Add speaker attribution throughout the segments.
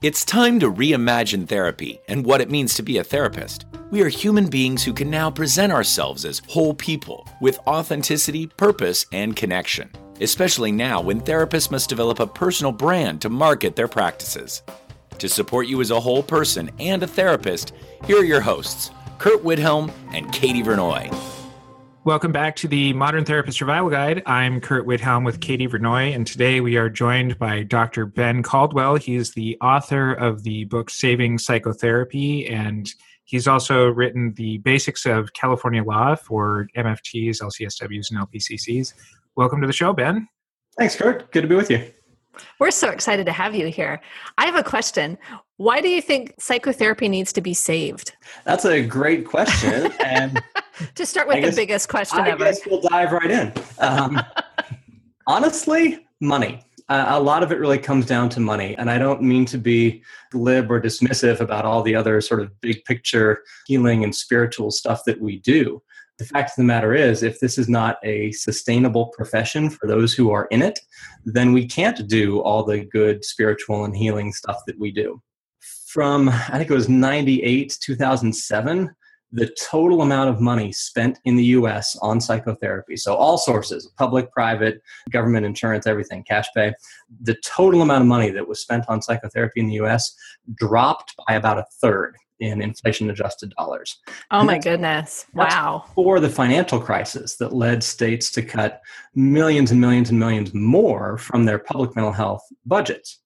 Speaker 1: It's time to reimagine therapy and what it means to be a therapist. We are human beings who can now present ourselves as whole people with authenticity, purpose, and connection, especially now when therapists must develop a personal brand to market their practices. To support you as a whole person and a therapist, here are your hosts, Curt Widhalm and Katie Vernoy.
Speaker 2: Welcome back to the Modern Therapist Survival Guide. I'm Curt Widhalm with Katie Vernoy, and today we are joined by Dr. Ben Caldwell. He's the author of the book Saving Psychotherapy, and he's also written the basics of California law for MFTs, LCSWs, and LPCCs. Welcome to the show, Ben.
Speaker 3: Thanks, Curt. Good to be with you.
Speaker 4: We're so excited to have you here. I have a question. Why do you think psychotherapy needs to be saved?
Speaker 3: That's a great question. And
Speaker 4: to start with I the guess, biggest question
Speaker 3: I
Speaker 4: ever.
Speaker 3: I guess we'll dive right in. Um, honestly, money. Uh, a lot of it really comes down to money. And I don't mean to be glib or dismissive about all the other sort of big picture healing and spiritual stuff that we do. The fact of the matter is, if this is not a sustainable profession for those who are in it, then we can't do all the good spiritual and healing stuff that we do. From, I think it was 98, 2007, the total amount of money spent in the US on psychotherapy, so all sources public, private, government, insurance, everything, cash pay the total amount of money that was spent on psychotherapy in the US dropped by about a third in inflation adjusted dollars.
Speaker 4: Oh my goodness. Wow.
Speaker 3: For the financial crisis that led states to cut millions and millions and millions more from their public mental health budgets.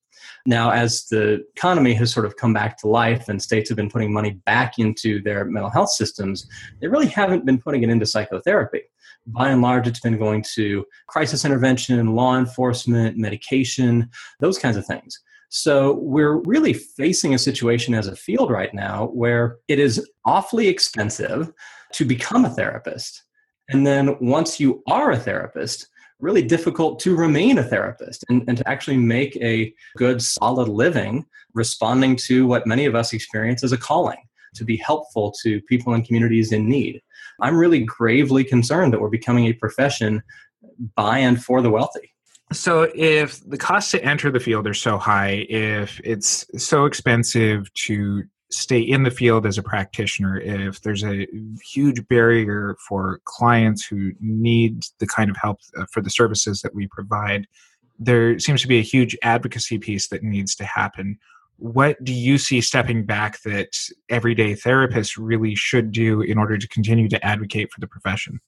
Speaker 3: Now, as the economy has sort of come back to life and states have been putting money back into their mental health systems, they really haven't been putting it into psychotherapy. By and large, it's been going to crisis intervention, law enforcement, medication, those kinds of things. So we're really facing a situation as a field right now where it is awfully expensive to become a therapist. And then once you are a therapist, really difficult to remain a therapist and, and to actually make a good, solid living responding to what many of us experience as a calling to be helpful to people and communities in need. I'm really gravely concerned that we're becoming a profession by and for the wealthy.
Speaker 2: So, if the costs to enter the field are so high, if it's so expensive to stay in the field as a practitioner, if there's a huge barrier for clients who need the kind of help uh, for the services that we provide, there seems to be a huge advocacy piece that needs to happen. What do you see stepping back that everyday therapists really should do in order to continue to advocate for the profession?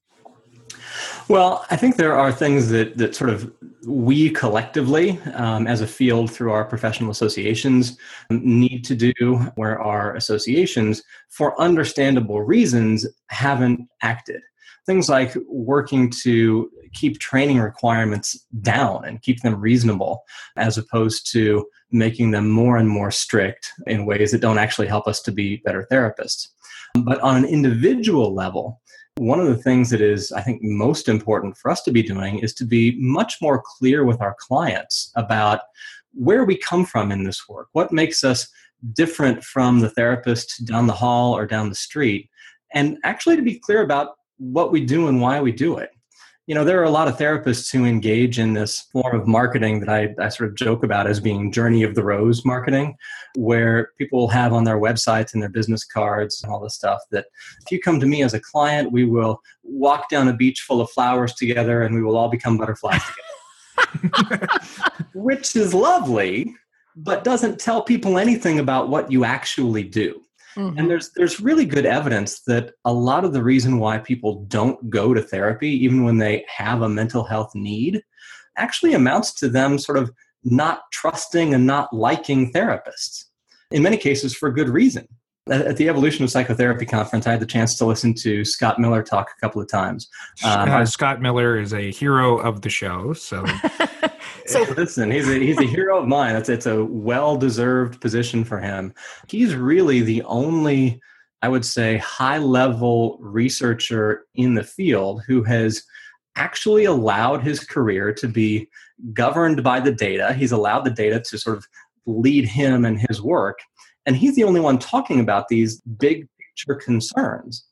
Speaker 3: Well, I think there are things that, that sort of we collectively, um, as a field through our professional associations, need to do where our associations, for understandable reasons, haven't acted. Things like working to keep training requirements down and keep them reasonable, as opposed to making them more and more strict in ways that don't actually help us to be better therapists. But on an individual level, one of the things that is, I think, most important for us to be doing is to be much more clear with our clients about where we come from in this work, what makes us different from the therapist down the hall or down the street, and actually to be clear about what we do and why we do it you know there are a lot of therapists who engage in this form of marketing that I, I, sort of joke about as being journey of the rose marketing where people have on their websites and their business cards and all this stuff that if you come to me as a client we will walk down a beach full of flowers together and we will all become butterflies together. Which is lovely but doesn't tell people anything about what you actually do Mm-hmm. And there's there's really good evidence that a lot of the reason why people don't go to therapy, even when they have a mental health need, actually amounts to them sort of not trusting and not liking therapists. In many cases, for good reason. At the Evolution of Psychotherapy conference, I had the chance to listen to Scott Miller talk a couple of times.
Speaker 2: Um, uh, Scott Miller is a hero of the show, so.
Speaker 3: so listen, he's a, he's a hero of mine. It's it's a well deserved position for him. He's really the only, I would say, high level researcher in the field who has actually allowed his career to be governed by the data. He's allowed the data to sort of lead him and his work and he's the only one talking about these big picture concerns.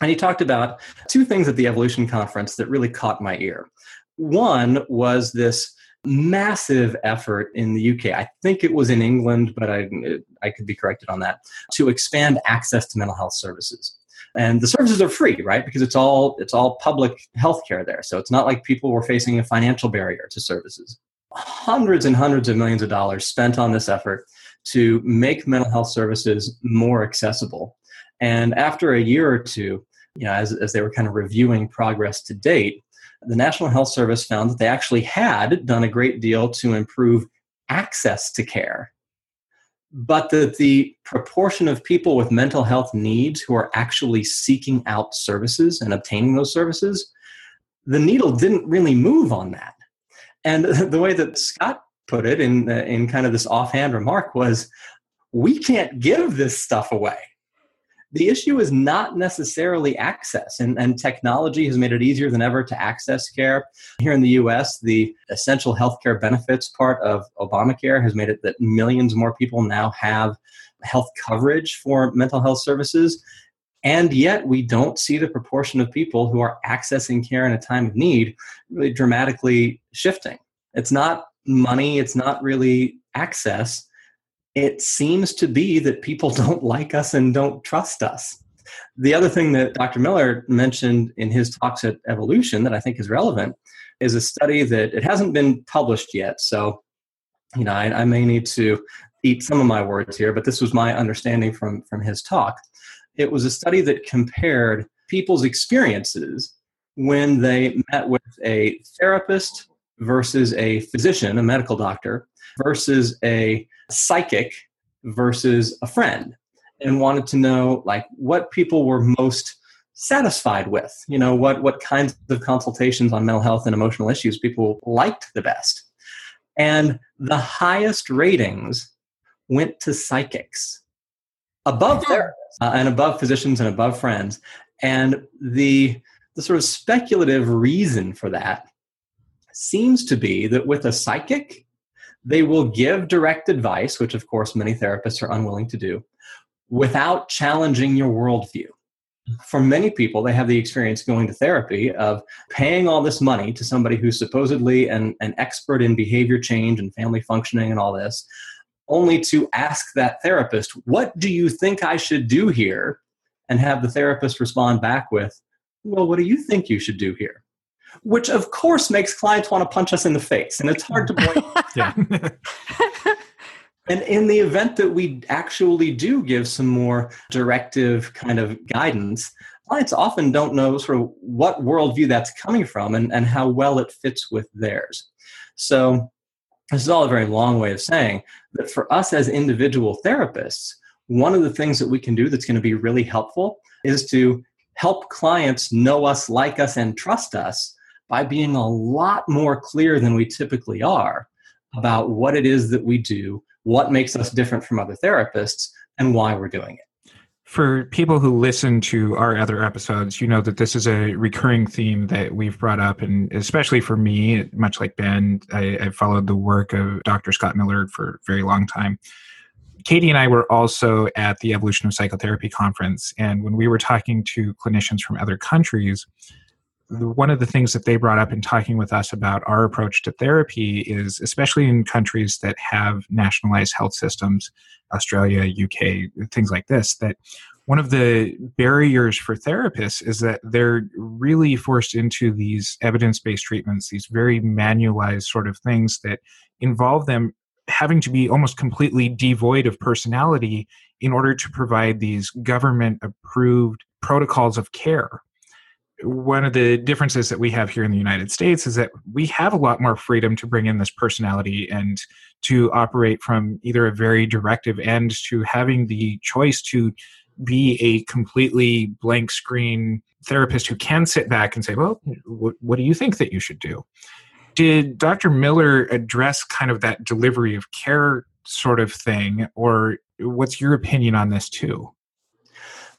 Speaker 3: And he talked about two things at the Evolution Conference that really caught my ear. One was this massive effort in the UK. I think it was in England, but I, I could be corrected on that, to expand access to mental health services. And the services are free, right? Because it's all it's all public healthcare there. So it's not like people were facing a financial barrier to services. Hundreds and hundreds of millions of dollars spent on this effort to make mental health services more accessible. And after a year or two, you know, as, as they were kind of reviewing progress to date, the National Health Service found that they actually had done a great deal to improve access to care, but that the proportion of people with mental health needs who are actually seeking out services and obtaining those services, the needle didn't really move on that. And the way that Scott put it in uh, in kind of this offhand remark was we can't give this stuff away the issue is not necessarily access and, and technology has made it easier than ever to access care here in the us the essential healthcare benefits part of obamacare has made it that millions more people now have health coverage for mental health services and yet we don't see the proportion of people who are accessing care in a time of need really dramatically shifting it's not money, it's not really access. It seems to be that people don't like us and don't trust us. The other thing that Dr. Miller mentioned in his talks at Evolution that I think is relevant is a study that it hasn't been published yet. So, you know, I, I may need to eat some of my words here, but this was my understanding from, from his talk. It was a study that compared people's experiences when they met with a therapist versus a physician, a medical doctor, versus a psychic versus a friend, and wanted to know like what people were most satisfied with. You know, what what kinds of consultations on mental health and emotional issues people liked the best. And the highest ratings went to psychics above hmm. therapists uh, and above physicians and above friends. And the the sort of speculative reason for that seems to be that with a psychic, they will give direct advice, which of course many therapists are unwilling to do, without challenging your worldview. For many people, they have the experience going to therapy of paying all this money to somebody who's supposedly an, an expert in behavior change and family functioning and all this, only to ask that therapist, What do you think I should do here? And have the therapist respond back with, Well, what do you think you should do here? Which of course makes clients want to punch us in the face. And it's hard to blame. and in the event that we actually do give some more directive kind of guidance, clients often don't know sort of what worldview that's coming from and, and how well it fits with theirs. So this is all a very long way of saying that for us as individual therapists, one of the things that we can do that's going to be really helpful is to help clients know us, like us, and trust us by being a lot more clear than we typically are about what it is that we do, what makes us different from other therapists, and why we're doing it.
Speaker 2: For people who listen to our other episodes, you know that this is a recurring theme that we've brought up, and especially for me, much like Ben, I, I followed the work of Dr. Scott Miller for a very long time. Katie and I were also at the Evolution of Psychotherapy conference, and when we were talking to clinicians from other countries, one of the things that they brought up in talking with us about our approach to therapy is especially in countries that have nationalized health systems australia uk things like this that one of the barriers for therapists is that they're really forced into these evidence-based treatments these very manualized sort of things that involve them having to be almost completely devoid of personality in order to provide these government approved protocols of care. One of the differences that we have here in the United States is that we have a lot more freedom to bring in this personality and to operate from either a very directive end to having the choice to be a completely blank screen therapist who can sit back and say, Well, what, do you think that you should do? Did Dr. Miller address kind of that delivery of care sort of thing, or what's your opinion on this too?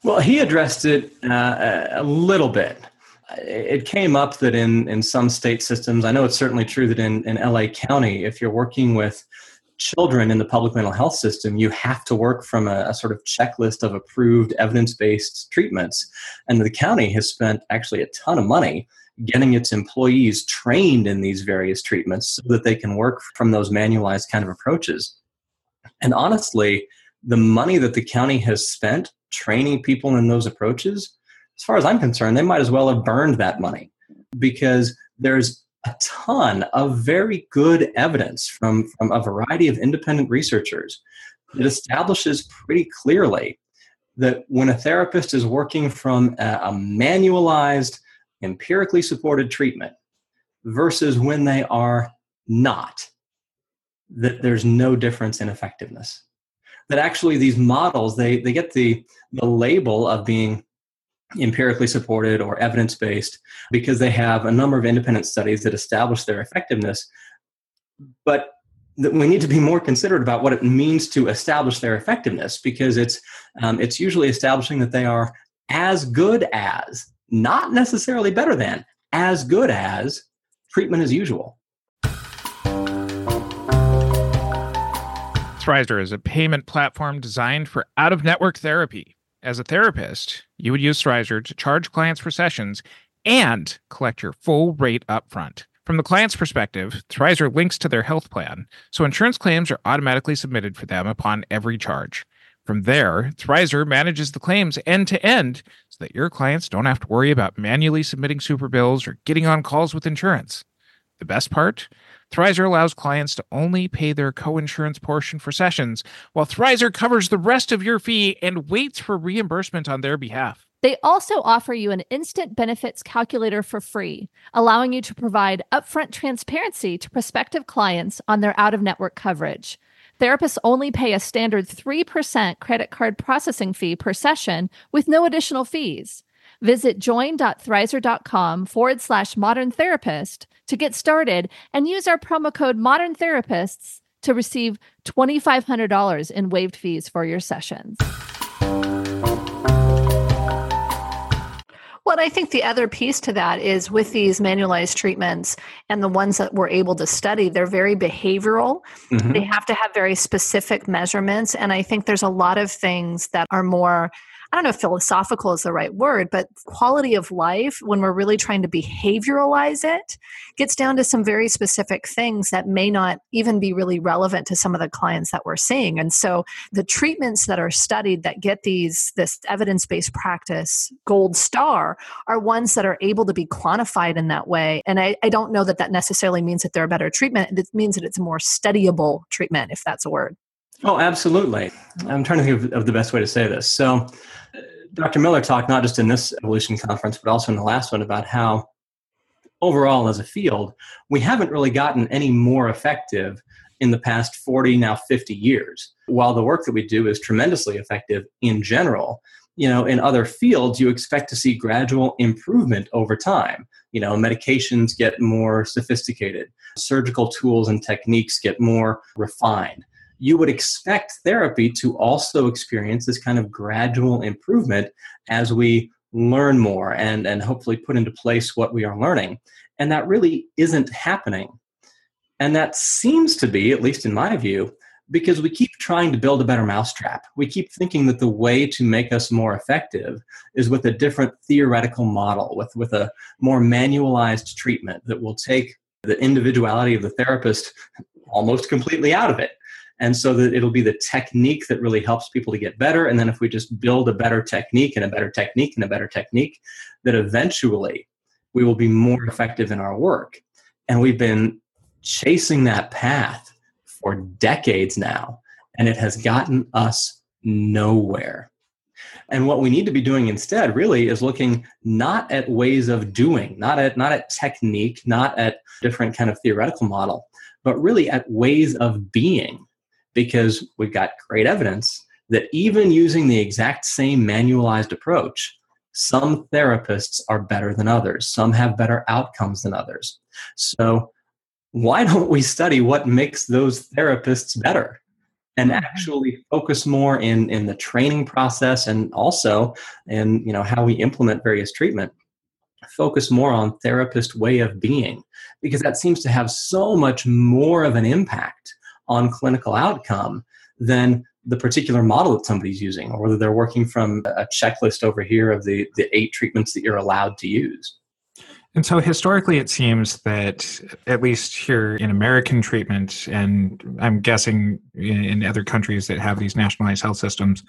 Speaker 3: Well, he addressed it uh, a little bit. It came up that in, in some state systems, I know it's certainly true that in, in LA County, if you're working with children in the public mental health system, you have to work from a, a sort of checklist of approved evidence based treatments. And the county has spent actually a ton of money getting its employees trained in these various treatments so that they can work from those manualized kind of approaches. And honestly, the money that the county has spent training people in those approaches, as far as I'm concerned, they might as well have burned that money because there's a ton of very good evidence from, from a variety of independent researchers that establishes pretty clearly that when a therapist is working from a, a manualized, empirically supported treatment versus when they are not, that there's no difference in effectiveness. That actually these models, they, they get the, the label of being empirically supported or evidence based because they have a number of independent studies that establish their effectiveness. But we need to be more considerate about what it means to establish their effectiveness because it's um, it's usually establishing that they are as good as not necessarily better than, as good as treatment as usual.
Speaker 5: Thrizer is a payment platform designed for out of network therapy. As a therapist, you would use Thrizer to charge clients for sessions and collect your full rate upfront. From the client's perspective, Thrizer links to their health plan, so insurance claims are automatically submitted for them upon every charge. From there, Thrizer manages the claims end to end so that your clients don't have to worry about manually submitting super bills or getting on calls with insurance. The best part? Thrizer allows clients to only pay their co-insurance portion for sessions, while Thrizer covers the rest of your fee and waits for reimbursement on their behalf.
Speaker 4: They also offer you an instant benefits calculator for free, allowing you to provide upfront transparency to prospective clients on their out of network coverage. Therapists only pay a standard 3% credit card processing fee per session with no additional fees. Visit join.thrizer.com forward slash modern therapist to get started and use our promo code modern therapists to receive $2,500 in waived fees for your sessions. Well, I think the other piece to that is with these manualized treatments and the ones that we're able to study, they're very behavioral. Mm-hmm. They have to have very specific measurements. And I think there's a lot of things that are more I don't know if philosophical is the right word, but quality of life, when we're really trying to behavioralize it, gets down to some very specific things that may not even be really relevant to some of the clients that we're seeing. And so the treatments that are studied that get these this evidence-based practice gold star are ones that are able to be quantified in that way. And I, I don't know that that necessarily means that they're a better treatment. It means that it's a more studyable treatment, if that's a word.
Speaker 3: Oh, absolutely. I'm trying to think of, of the best way to say this. So, Dr. Miller talked not just in this evolution conference, but also in the last one about how overall as a field, we haven't really gotten any more effective in the past 40, now 50 years. While the work that we do is tremendously effective in general, you know, in other fields, you expect to see gradual improvement over time. You know, medications get more sophisticated, surgical tools and techniques get more refined you would expect therapy to also experience this kind of gradual improvement as we learn more and, and hopefully put into place what we are learning. And that really isn't happening. And that seems to be, at least in my view, because we keep trying to build a better mousetrap. We keep thinking that the way to make us more effective is with a different theoretical model, with, with a more manualized treatment that will take the individuality of the therapist almost completely out of it and so that it'll be the technique that really helps people to get better. And then if we just build a better technique and a better technique and a better technique that eventually we will be more effective in our work. And we've been chasing that path for decades now, and it has gotten us nowhere. And what we need to be doing instead really is looking not at ways of doing, not at not at technique, not at different kind of theoretical model, but really at ways of being because we've got great evidence that even using the exact same manualized approach, some therapists are better than others. Some have better outcomes than others. So, why don't we study what makes those therapists better? and mm-hmm. actually focus more in in the training process and also in you know how we implement various treatment focus more on therapist way of being because that seems to have so much more of an impact on clinical outcome than the particular model that somebody's using or whether they're working from a checklist over here of the the eight treatments that you're allowed to use
Speaker 2: and so historically, it seems that, at least here in American treatment, and I'm guessing in other countries that have these nationalized health systems,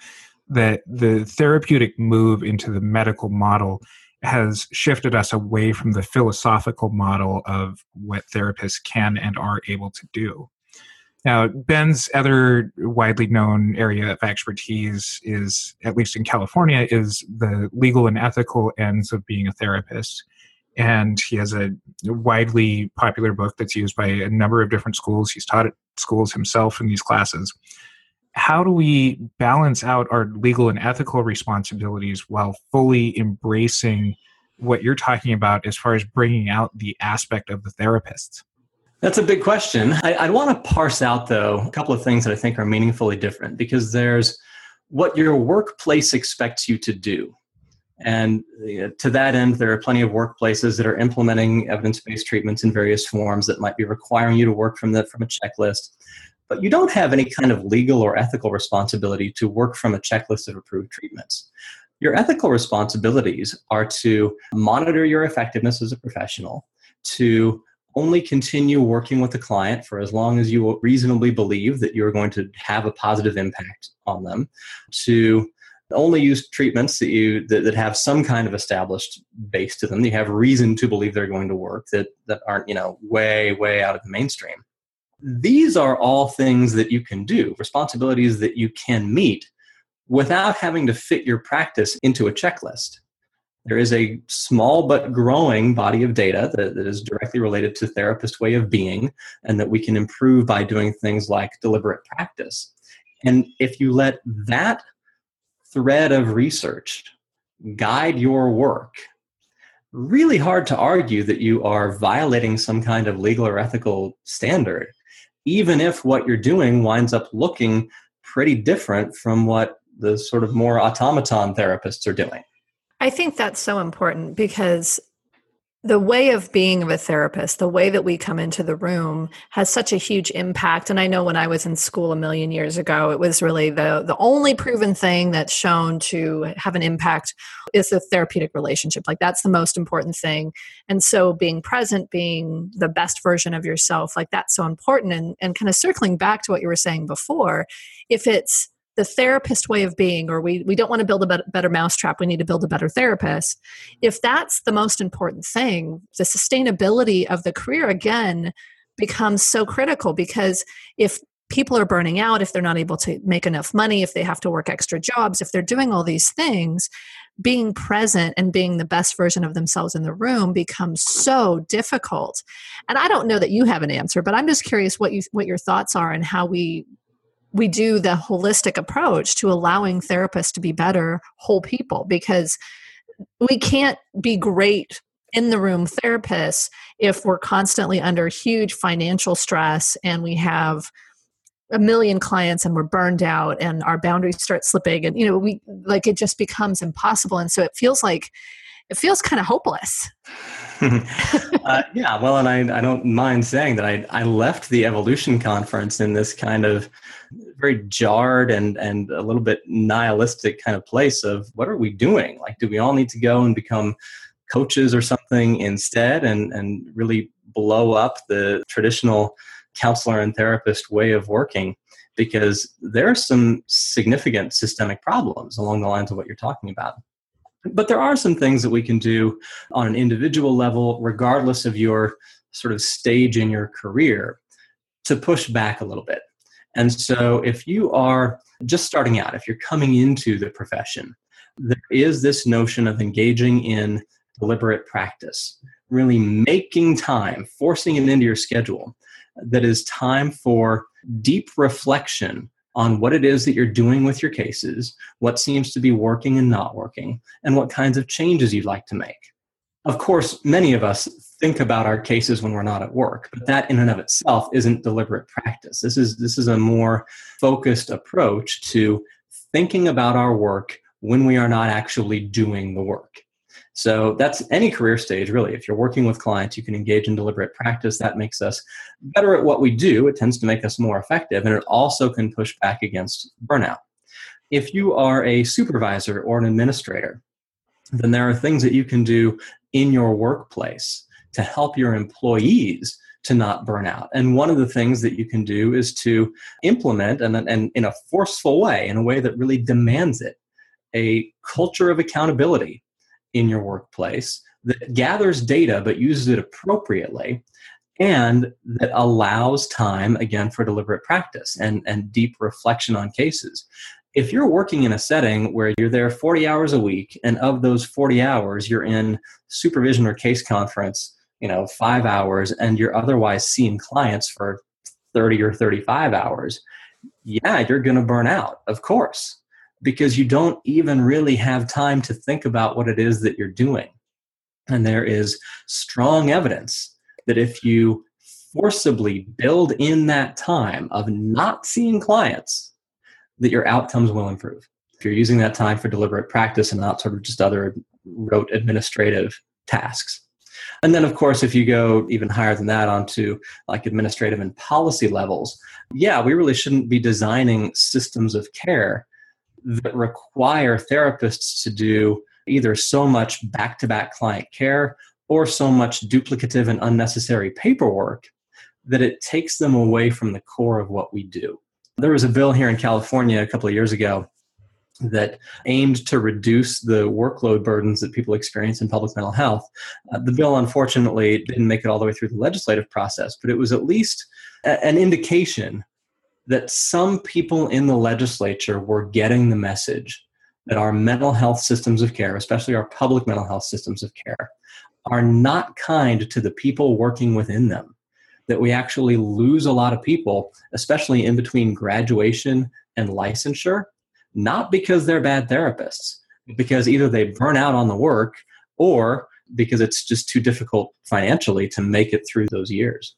Speaker 2: that the therapeutic move into the medical model has shifted us away from the philosophical model of what therapists can and are able to do. Now, Ben's other widely known area of expertise is, at least in California, is the legal and ethical ends of being a therapist and he has a widely popular book that's used by a number of different schools. He's taught at schools himself in these classes. How do we balance out our legal and ethical responsibilities while fully embracing what you're talking about as far as bringing out the aspect of the therapist?
Speaker 3: That's a big question. I, would want to parse out, though, a couple of things that I think are meaningfully different because there's what your workplace expects you to do. And uh, to that end, there are plenty of workplaces that are implementing evidence-based treatments in various forms that might be requiring you to work from the from a checklist. But you don't have any kind of legal or ethical responsibility to work from a checklist of approved treatments. Your ethical responsibilities are to monitor your effectiveness as a professional, to only continue working with the client for as long as you reasonably believe that you're going to have a positive impact on them, to only use treatments that you that, that have some kind of established base to them you have reason to believe they're going to work that that aren't you know way way out of the mainstream. These are all things that you can do responsibilities that you can meet without having to fit your practice into a checklist there is a small but growing body of data that, that is directly related to therapist way of being and that we can improve by doing things like deliberate practice and if you let that thread of research guide your work, really hard to argue that you are violating some kind of legal or ethical standard, even if what you're doing winds up looking pretty different from what the sort of more automaton therapists are doing.
Speaker 6: I think that's so important because the way of being of a therapist, the way that we come into the room has such a huge impact. And I know when I was in school a million years ago, it was really the, the only proven thing that's shown to have an impact is the therapeutic relationship. Like that's the most important thing. And so being present, being the best version of yourself, like that's so important. And, and kind of circling back to what you were saying before, if it's the therapist way of being or we, we don't want to build a better mousetrap we need to build a better therapist. If that's the most important thing the sustainability of the career again becomes so critical because if people are burning out if they're not able to make enough money if they have to work extra jobs if they're doing all these things being present and being the best version of themselves in the room becomes so difficult. And i don't know that you have an answer but i'm just curious what you what your thoughts are and how we we do the holistic approach to allowing therapists to be better whole people because we can't be great in the room therapists if we're constantly under huge financial stress and we have a million clients and we're burned out and our boundaries start slipping and you know we like it just becomes impossible. And so it feels like it feels kind of hopeless
Speaker 3: uh, yeah well and I, I don't mind saying that I, I left the evolution conference in this kind of very jarred and and a little bit nihilistic kind of place of what are we doing? Like, do we all need to go and become coaches or something instead, and and really blow up the traditional counselor and therapist way of working? Because there are some significant systemic problems along the lines of what you're talking about. But there are some things that we can do on an individual level, regardless of your sort of stage in your career, to push back a little bit. And so, if you are just starting out, if you're coming into the profession, there is this notion of engaging in deliberate practice, really making time, forcing it into your schedule that is time for deep reflection on what it is that you're doing with your cases, what seems to be working and not working, and what kinds of changes you'd like to make. Of course, many of us think about our cases when we're not at work, but that in and of itself isn't deliberate practice. This is this is a more focused approach to thinking about our work when we are not actually doing the work. So that's any career stage, really. If you're working with clients, you can engage in deliberate practice. That makes us better at what we do. It tends to make us more effective, and it also can push back against burnout. If you are a supervisor or an administrator, then there are things that you can do in your workplace to help your employees to not burn out. And one of the things that you can do is to implement, and, and in a forceful way, in a way that really demands it, a culture of accountability in your workplace that gathers data but uses it appropriately and that allows time again for deliberate practice and, and deep reflection on cases. If you're working in a setting where you're there 40 hours a week and of those 40 hours you're in supervision or case conference you know five hours and you're otherwise seeing clients for 30 or 35 hours yeah you're going to burn out of course because you don't even really have time to think about what it is that you're doing. And there is strong evidence that if you forcibly build in that time of not seeing clients, that your outcomes will improve. If you're using that time for deliberate practice and not sort of just other rote administrative tasks. And then, of course, if you go even higher than that onto like administrative and policy levels, yeah, we really shouldn't be designing systems of care that require therapists to do either so much back to back client care or so much duplicative and unnecessary paperwork that it takes them away from the core of what we do. There was a bill here in California a couple of years ago that aimed to reduce the workload burdens that people experience in public mental health. Uh, the bill, unfortunately, didn't make it all the way through the legislative process, but it was at least a- an indication that some people in the legislature were getting the message that our mental health systems of care, especially our public mental health systems of care, are not kind to the people working within them. That we actually lose a lot of people, especially in between graduation and licensure, not because they're bad therapists, because either they burn out on the work or because it's just too difficult financially to make it through those years.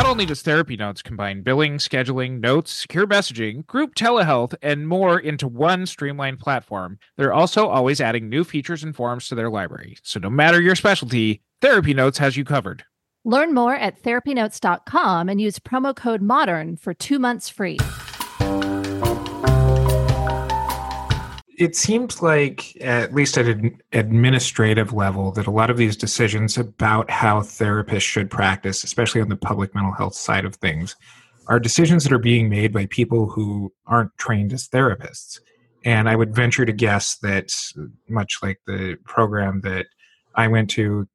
Speaker 5: Not only does Therapy Notes combine billing, scheduling, notes, secure messaging, group telehealth, and more into one streamlined platform, they're also always adding new features and forms to their library. So no matter your specialty, Therapy Notes has you covered.
Speaker 4: Learn more at therapynotes.com and use promo code MODERN for two months free.
Speaker 2: It seems like at least at an administrative level that a lot of these decisions about how therapists should practice especially on the public mental health side of things are decisions that are being made by people who aren't trained as therapists. And i would venture to guess that much like the program that i went to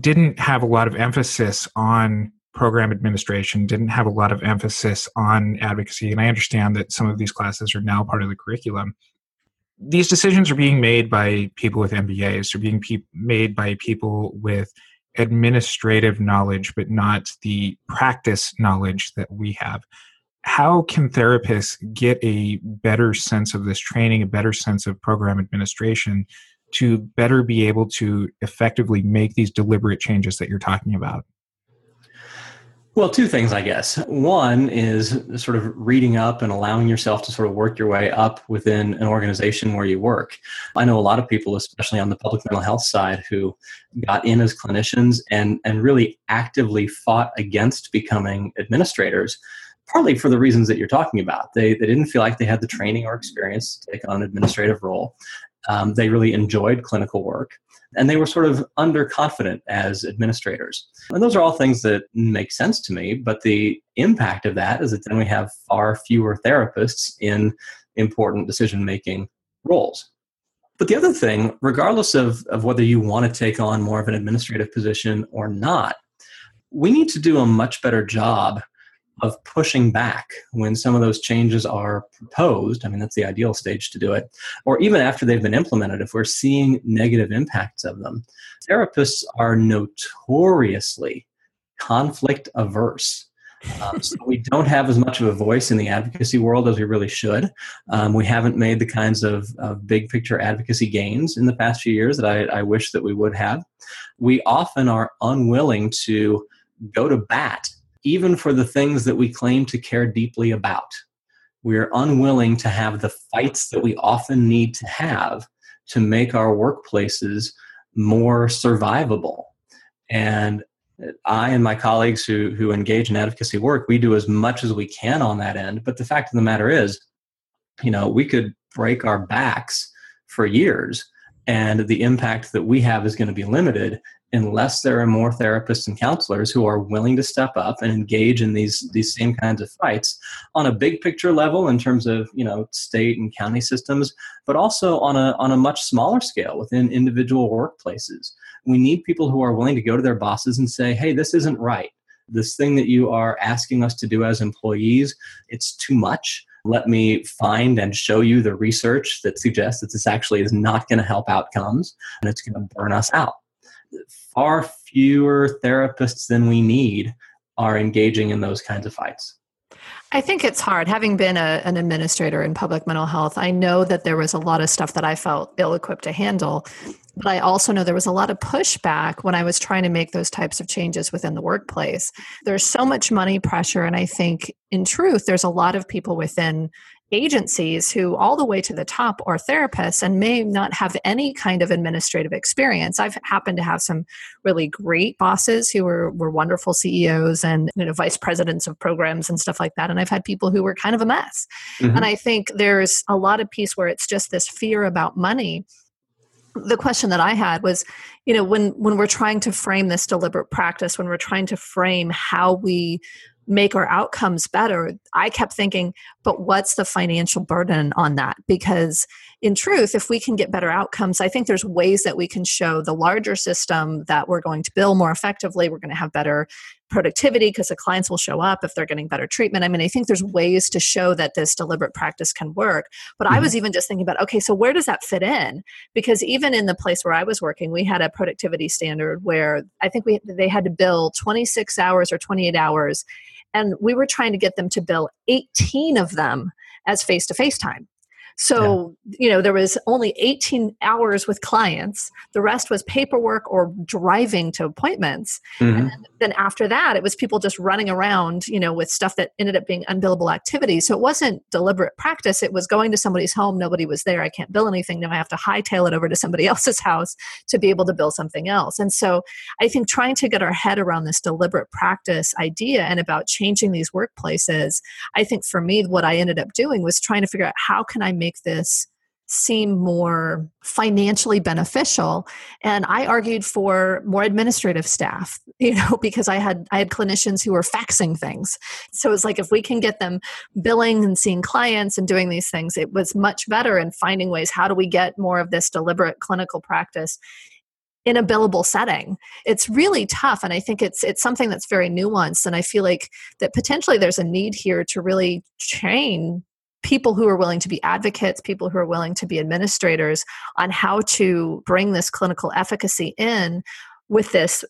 Speaker 2: didn't have a lot of emphasis on program administration didn't have a lot of emphasis on advocacy. And i understand that some of these classes are now part of the curriculum these decisions are being made by people with MBAs, They're being pe- made by people with administrative knowledge, but not the practice knowledge that we have. How can therapists get a better sense of this training, a better sense of program administration to better be able to effectively make these deliberate changes that you're talking about?
Speaker 3: Well, two things, I guess. One is sort of reading up and allowing yourself to sort of work your way up within an organization where you work. I know a lot of people, especially on the public mental health side, who got in as clinicians and, and really actively fought against becoming administrators, partly for the reasons that you're talking about. They, they didn't feel like they had the training or experience to take on an administrative role. Um, they really enjoyed clinical work and they were sort of underconfident as administrators. And those are all things that make sense to me, but the impact of that is that then we have far fewer therapists in important decision making roles. But the other thing, regardless of, of whether you want to take on more of an administrative position or not, we need to do a much better job of pushing back when some of those changes are proposed. I mean, that's the ideal stage to do it. Or even after they've been implemented, if we're seeing negative impacts of them. Therapists are notoriously conflict averse. Um, so we don't have as much of a voice in the advocacy world as we really should. Um, we haven't made the kinds of, of, big picture advocacy gains in the past few years that I, I wish that we would have. We often are unwilling to go to bat even for the things that we claim to care deeply about. We're unwilling to have the fights that we often need to have to make our workplaces more survivable. And I and my colleagues who, who engage in advocacy work, we do as much as we can on that end. But the fact of the matter is, you know, we could break our backs for years and the impact that we have is going to be limited unless there are more therapists and counselors who are willing to step up and engage in these these same kinds of fights on a big picture level in terms of you know state and county systems but also on a on a much smaller scale within individual workplaces. We need people who are willing to go to their bosses and say hey this isn't right. This thing that you are asking us to do as employees it's too much. Let me find and show you the research that suggests that this actually is not going to help outcomes and it's going to burn us out far fewer therapists than we need are engaging in those kinds of fights.
Speaker 6: I think it's hard. Having been a, an administrator in public mental health, I know that there was a lot of stuff that I felt ill equipped to handle. But I also know there was a lot of pushback when I was trying to make those types of changes within the workplace. There's so much money pressure. And I think, in truth, there's a lot of people within agencies who all the way to the top are therapists and may not have any kind of administrative experience. I've happened to have some really great bosses who were, were wonderful ceos and you know vice presidents of programs and stuff like that and i've had people who were kind of a mess. Mm-hmm. and i think there's a lot of piece where it's just this fear about money. The question that i had was you know when when we're trying to frame this deliberate practice when we're trying to frame how we make our outcomes better, I kept thinking, but what's the financial burden on that? Because in truth, if we can get better outcomes, I think there's ways that we can show the larger system that we're going to bill more effectively, we're going to have better productivity because the clients will show up if they're getting better treatment. I mean, I think there's ways to show that this deliberate practice can work. But mm-hmm. I was even just thinking about, okay, so where does that fit in? Because even in the place where I was working, we had a productivity standard where I think we they had to bill 26 hours or 28 hours and we were trying to get them to bill 18 of them as face to face time so, yeah. you know, there was only 18 hours with clients. The rest was paperwork or driving to appointments. Mm-hmm. And then after that, it was people just running around, you know, with stuff that ended up being unbillable activity. So it wasn't deliberate practice. It was going to somebody's home. Nobody was there. I can't bill anything. Now I have to hightail it over to somebody else's house to be able to bill something else. And so I think trying to get our head around this deliberate practice idea and about changing these workplaces, I think for me, what I ended up doing was trying to figure out how can I make make this seem more financially beneficial. And i argued for more administrative staff you know because i had i had clinicians who were faxing things. So it's like if we can get them billing and seeing clients and doing these things it was much better in finding ways how do we get more of this deliberate clinical practice in a billable setting? It's really tough and i think it's it's something that's very nuanced and i feel like that potentially there's a need here to really train people who are willing to be advocates, people who are willing to be administrators on how to bring this clinical efficacy in with this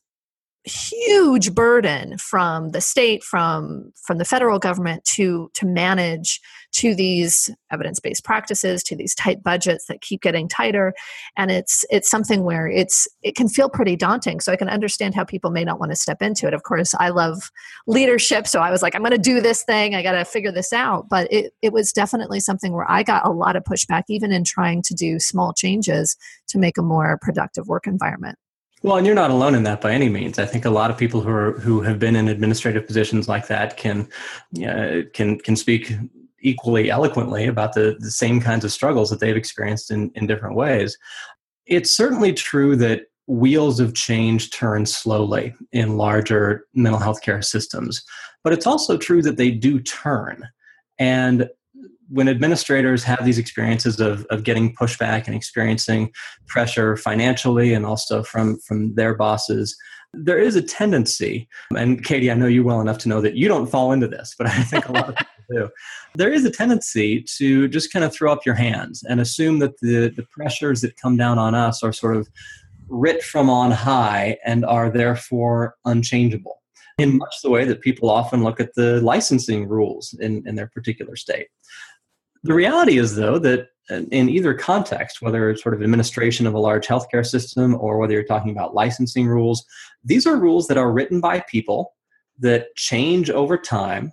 Speaker 6: huge burden from the state from from the federal government to to manage to these evidence-based practices to these tight budgets that keep getting tighter. And it's it's something where it's it can feel pretty daunting. So i can understand how people may not want to step into it. Of course i love leadership so i was like i'm going to do this thing. I got to figure this out. But it, it was definitely something where i got a lot of pushback even in trying to do small changes to make a more productive work environment.
Speaker 3: Well, and you're not alone in that by any means. I think a lot of people who are who have been in administrative positions like that can uh, can can speak equally eloquently about the, the same kinds of struggles that they've experienced in, in different ways. It's certainly true that wheels of change turn slowly in larger mental health care systems, but it's also true that they do turn. And when administrators have these experiences of, of getting pushback and experiencing pressure financially and also from, from their bosses, there is a tendency, and Katie, I know you well enough to know that you don't fall into this, but I think a lot of There is a tendency to just kind of throw up your hands and assume that the, the pressures that come down on us are sort of writ from on high and are therefore unchangeable in much the way that people often look at the licensing rules in, in their particular state. The reality is, though, that in either context, whether it's sort of administration of a large healthcare system or whether you're talking about licensing rules, these are rules that are written by people that change over time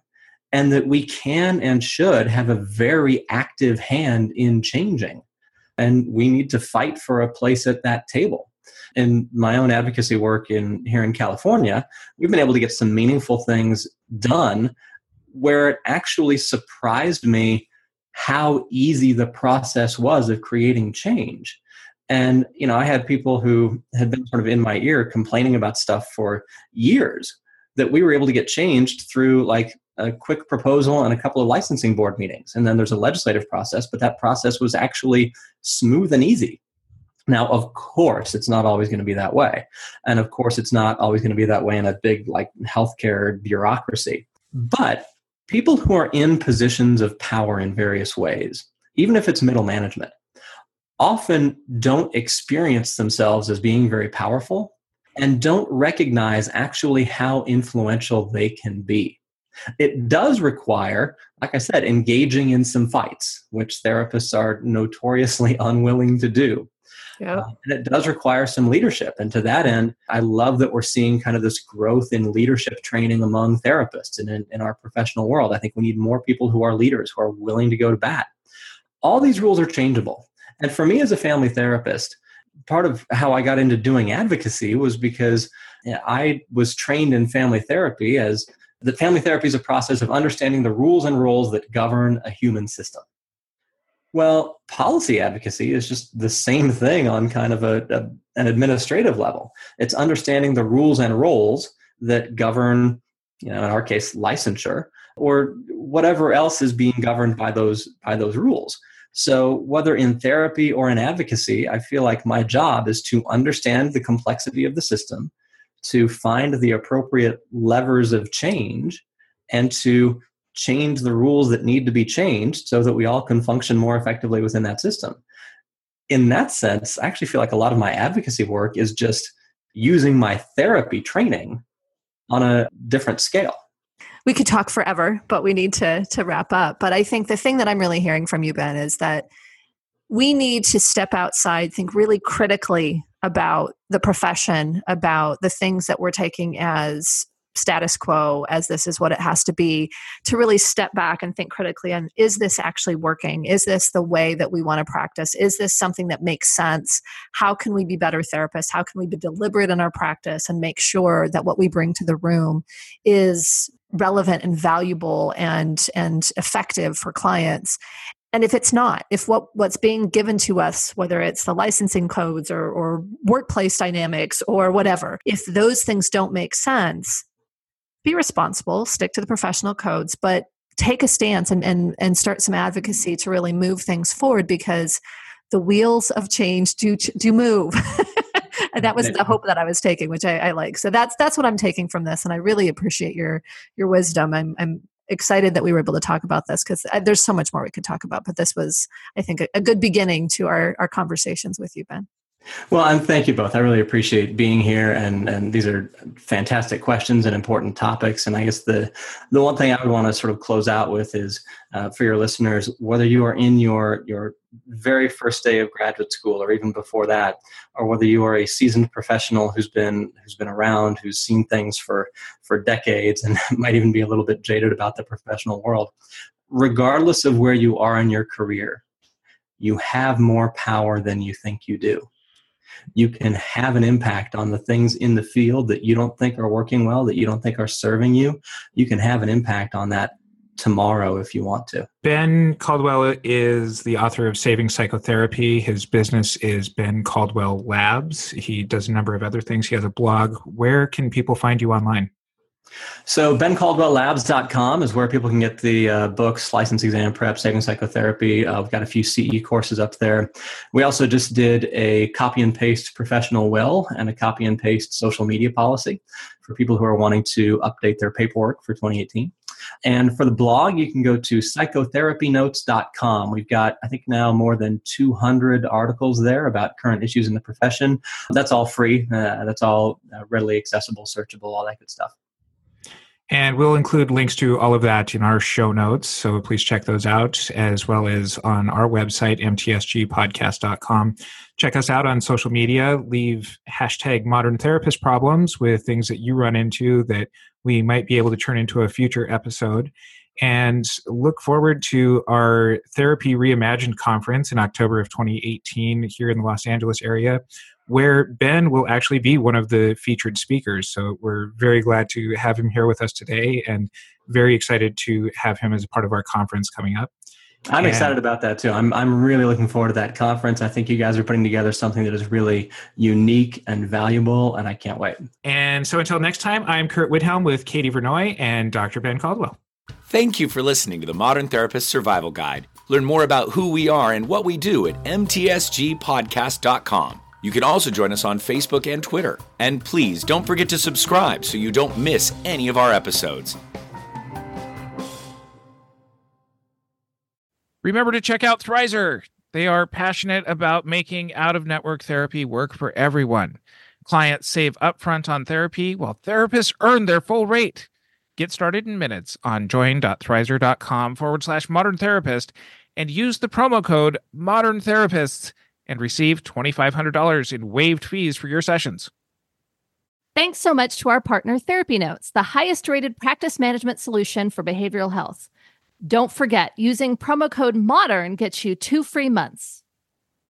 Speaker 3: and that we can and should have a very active hand in changing. And we need to fight for a place at that table. In my own advocacy work in here in California, we've been able to get some meaningful things done where it actually surprised me how easy the process was of creating change. And you know, I had people who had been sort of in my ear complaining about stuff for years that we were able to get changed through like a quick proposal and a couple of licensing board meetings. And then there's a legislative process, but that process was actually smooth and easy. Now, of course, it's not always going to be that way. And of course, it's not always going to be that way in a big like healthcare bureaucracy. Hmm. But people who are in positions of power in various ways, even if it's middle management, often don't experience themselves as being very powerful and don't recognize actually how influential they can be. It does require, like I said, engaging in some fights, which therapists are notoriously unwilling to do. Yeah. Uh, and it does require some leadership. And to that end, I love that we're seeing kind of this growth in leadership training among therapists and in, in our professional world. I think we need more people who are leaders, who are willing to go to bat. All these rules are changeable. And for me as a family therapist, part of how I got into doing advocacy was because I was trained in family therapy as that family therapy is a process of understanding the rules and roles that govern a human system. Well, policy advocacy is just the same thing on kind of a, a, an administrative level. It's understanding the rules and roles that govern, you know, in our case, licensure or whatever else is being governed by those by those rules. So, whether in therapy or in advocacy, I feel like my job is to understand the complexity of the system, to find the appropriate levers of change, and to change the rules that need to be changed so that we all can function more effectively within that system. In that sense, I actually feel like a lot of my advocacy work is just using my therapy training on a different scale.
Speaker 6: We could talk forever, but we need to to wrap up. But I think the thing that I'm really hearing from you Ben is that we need to step outside, think really critically about the profession, about the things that we're taking as status quo as this is what it has to be to really step back and think critically on is this actually working? Is this the way that we want to practice? Is this something that makes sense? How can we be better therapists? How can we be deliberate in our practice and make sure that what we bring to the room is relevant and valuable and and effective for clients and if it's not if what what's being given to us whether it's the licensing codes or, or workplace dynamics or whatever if those things don't make sense be responsible, stick to the professional codes, but take a stance and, and, and start some advocacy to really move things forward because the wheels of change do, do move. and that was the hope that I was taking, which I, I, like. So that's that's what I'm taking from this, and I really appreciate your your wisdom. I'm I'm excited that we were able to talk about this because uh, there's so much more we could talk about, but this was, I think, a, a good beginning to our our conversations with you, Ben.
Speaker 3: Well, and thank you both. I really appreciate being here, and and these are fantastic questions and important topics. And I guess the the one thing I would want to sort of close out with is uh, for your listeners, whether you are in your your very first day of graduate school or even before that, or whether you are a seasoned professional who's been who's been around, who's seen things for for decades, and might even be a little bit jaded about the professional world, regardless of where you are in your career, you have more power than you think you do you can have an impact on the things in the field that you don't think are working well, that you don't think are serving you. You can have an impact on that tomorrow if you want to.
Speaker 2: Ben Caldwell is the author of Saving Psychotherapy. His business is Ben Caldwell Labs. He does a number of other things. He has a blog. Where can people find you online?
Speaker 3: So bencaldwelllabs.com is where people can get the uh, books, license exam prep, saving psychotherapy. Uh, we've got a few CE courses up there. We also just did a copy and paste professional will and a copy and paste social media policy for people who are wanting to update their paperwork for 2018. And for the blog, you can go to psychotherapynotes.com. We've got, I think, now more than 200 articles there about current issues in the profession. That's all free. Uh, that's all uh, readily accessible, searchable, all that good stuff.
Speaker 2: And we'll include links to all of that in our show notes. So please check those out as well as on our website, mtsgpodcast.com. Check us out on social media. Leave hashtag modern therapist problems with things that you run into that we might be able to turn into a future episode. And look forward to our Therapy Reimagined conference in October of 2018 here in the Los Angeles area where Ben will actually be one of the featured speakers. So we're very glad to have him here with us today and very excited to have him as a part of our conference coming up.
Speaker 3: I'm and, excited about that too. I'm I'm really looking forward to that conference. I think you guys are putting together something that is really unique and valuable, and I can't wait.
Speaker 2: And so until next time, I'm Curt Widhalm with Katie Vernoy and Dr. Ben Caldwell.
Speaker 1: Thank you for listening to the Modern Therapist Survival Guide. Learn more about who we are and what we do at mtsgpodcast.com. You can also join us on Facebook and Twitter. And please don't forget to subscribe so you don't miss any of our episodes.
Speaker 5: Remember to check out Thrizer. They are passionate about making out of network therapy work for everyone. Clients save upfront on therapy while therapists earn their full rate. Get started in minutes on join.thrizer.com forward slash modern therapist and use the promo code modern therapists and receive $2,500 in waived fees for your sessions.
Speaker 4: Thanks so much to our partner, Therapy Notes, the highest rated practice management solution for behavioral health. Don't forget, using promo code MODERN gets you two free months.